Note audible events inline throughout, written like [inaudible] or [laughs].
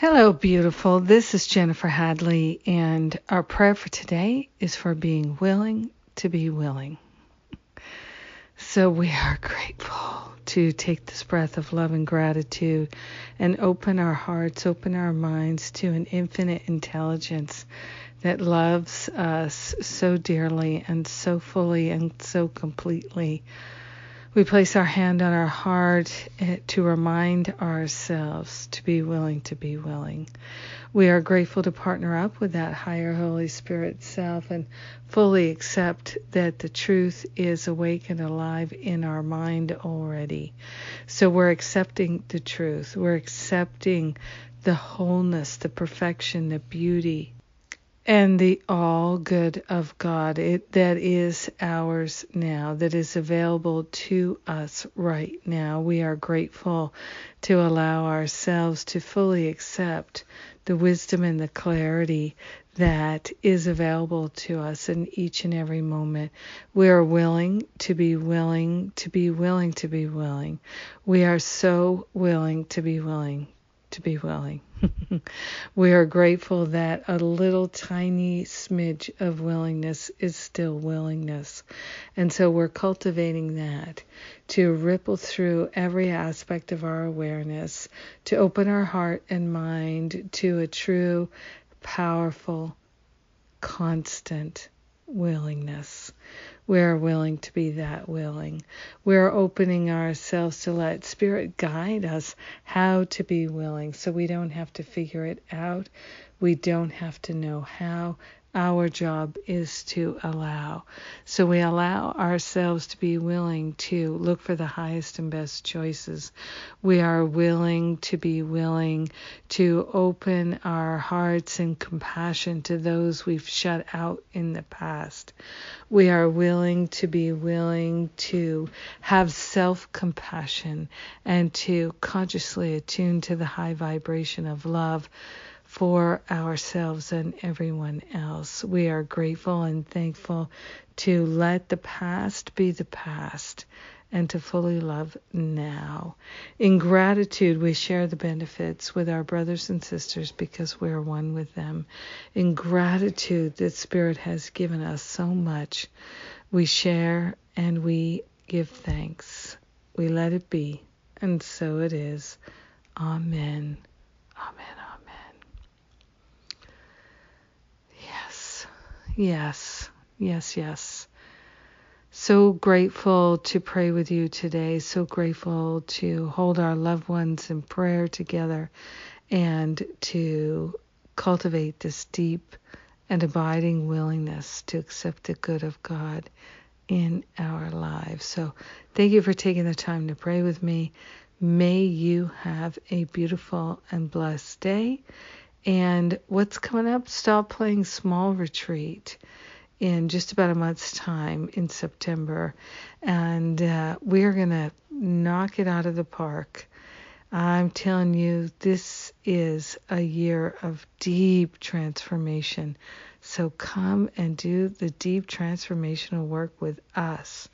Hello, beautiful. This is Jennifer Hadley, and our prayer for today is for being willing to be willing. So we are [laughs] grateful to take this breath of love and gratitude and open our hearts, open our minds to an infinite intelligence that loves us so dearly and so fully and so completely we place our hand on our heart eh, to remind ourselves to be willing to be willing. We are grateful to partner up with that higher Holy Spirit self and fully accept that the truth is awake and alive in our mind already. So we're accepting the truth. We're accepting the wholeness, the perfection, the beauty, and the all good of God it, that is ours now, that is available to us right now. We are grateful to allow ourselves to fully accept the wisdom and the clarity that is available to us in each and every moment. We are willing to be willing to be willing to be willing. We are so willing to be willing to be willing. [laughs] we are grateful that a little tiny smidge of willingness is still willingness. And so we're cultivating that to ripple through every aspect of our awareness, to open our heart and mind to a true, powerful, constant willingness. We're willing to be that willing. We're opening ourselves to let Spirit guide us how to be willing so we don't have to figure it out. We don't have to know how. Our job is to allow. So we allow ourselves to be willing to look for the highest and best choices. We are willing to be willing to open our hearts in compassion to those we've shut out in the past. We are willing to be willing to have self compassion and to consciously attune to the high vibration of love for ourselves and everyone else. We are grateful and thankful to let the past be the past and to fully love now. In gratitude, we share the benefits with our brothers and sisters because we are one with them. In gratitude that Spirit has given us so much, we share and we give thanks. We let it be, and so it is. Amen. Yes, yes, yes. So grateful to pray with you today. So grateful to hold our loved ones in prayer together and to cultivate this deep and abiding willingness to accept the good of God in our lives. So thank you for taking the time to pray with me. May you have a beautiful and blessed day. And what's coming up? Stop Playing Small Retreat in just about a month's time in September. And uh, we're going to knock it out of the park. I'm telling you, this is a year of deep transformation. So come and do the deep transformational work with us.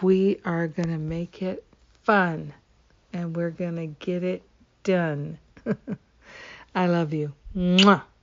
We are going to make it fun and we're going to get it done. [laughs] I love you. Mwah.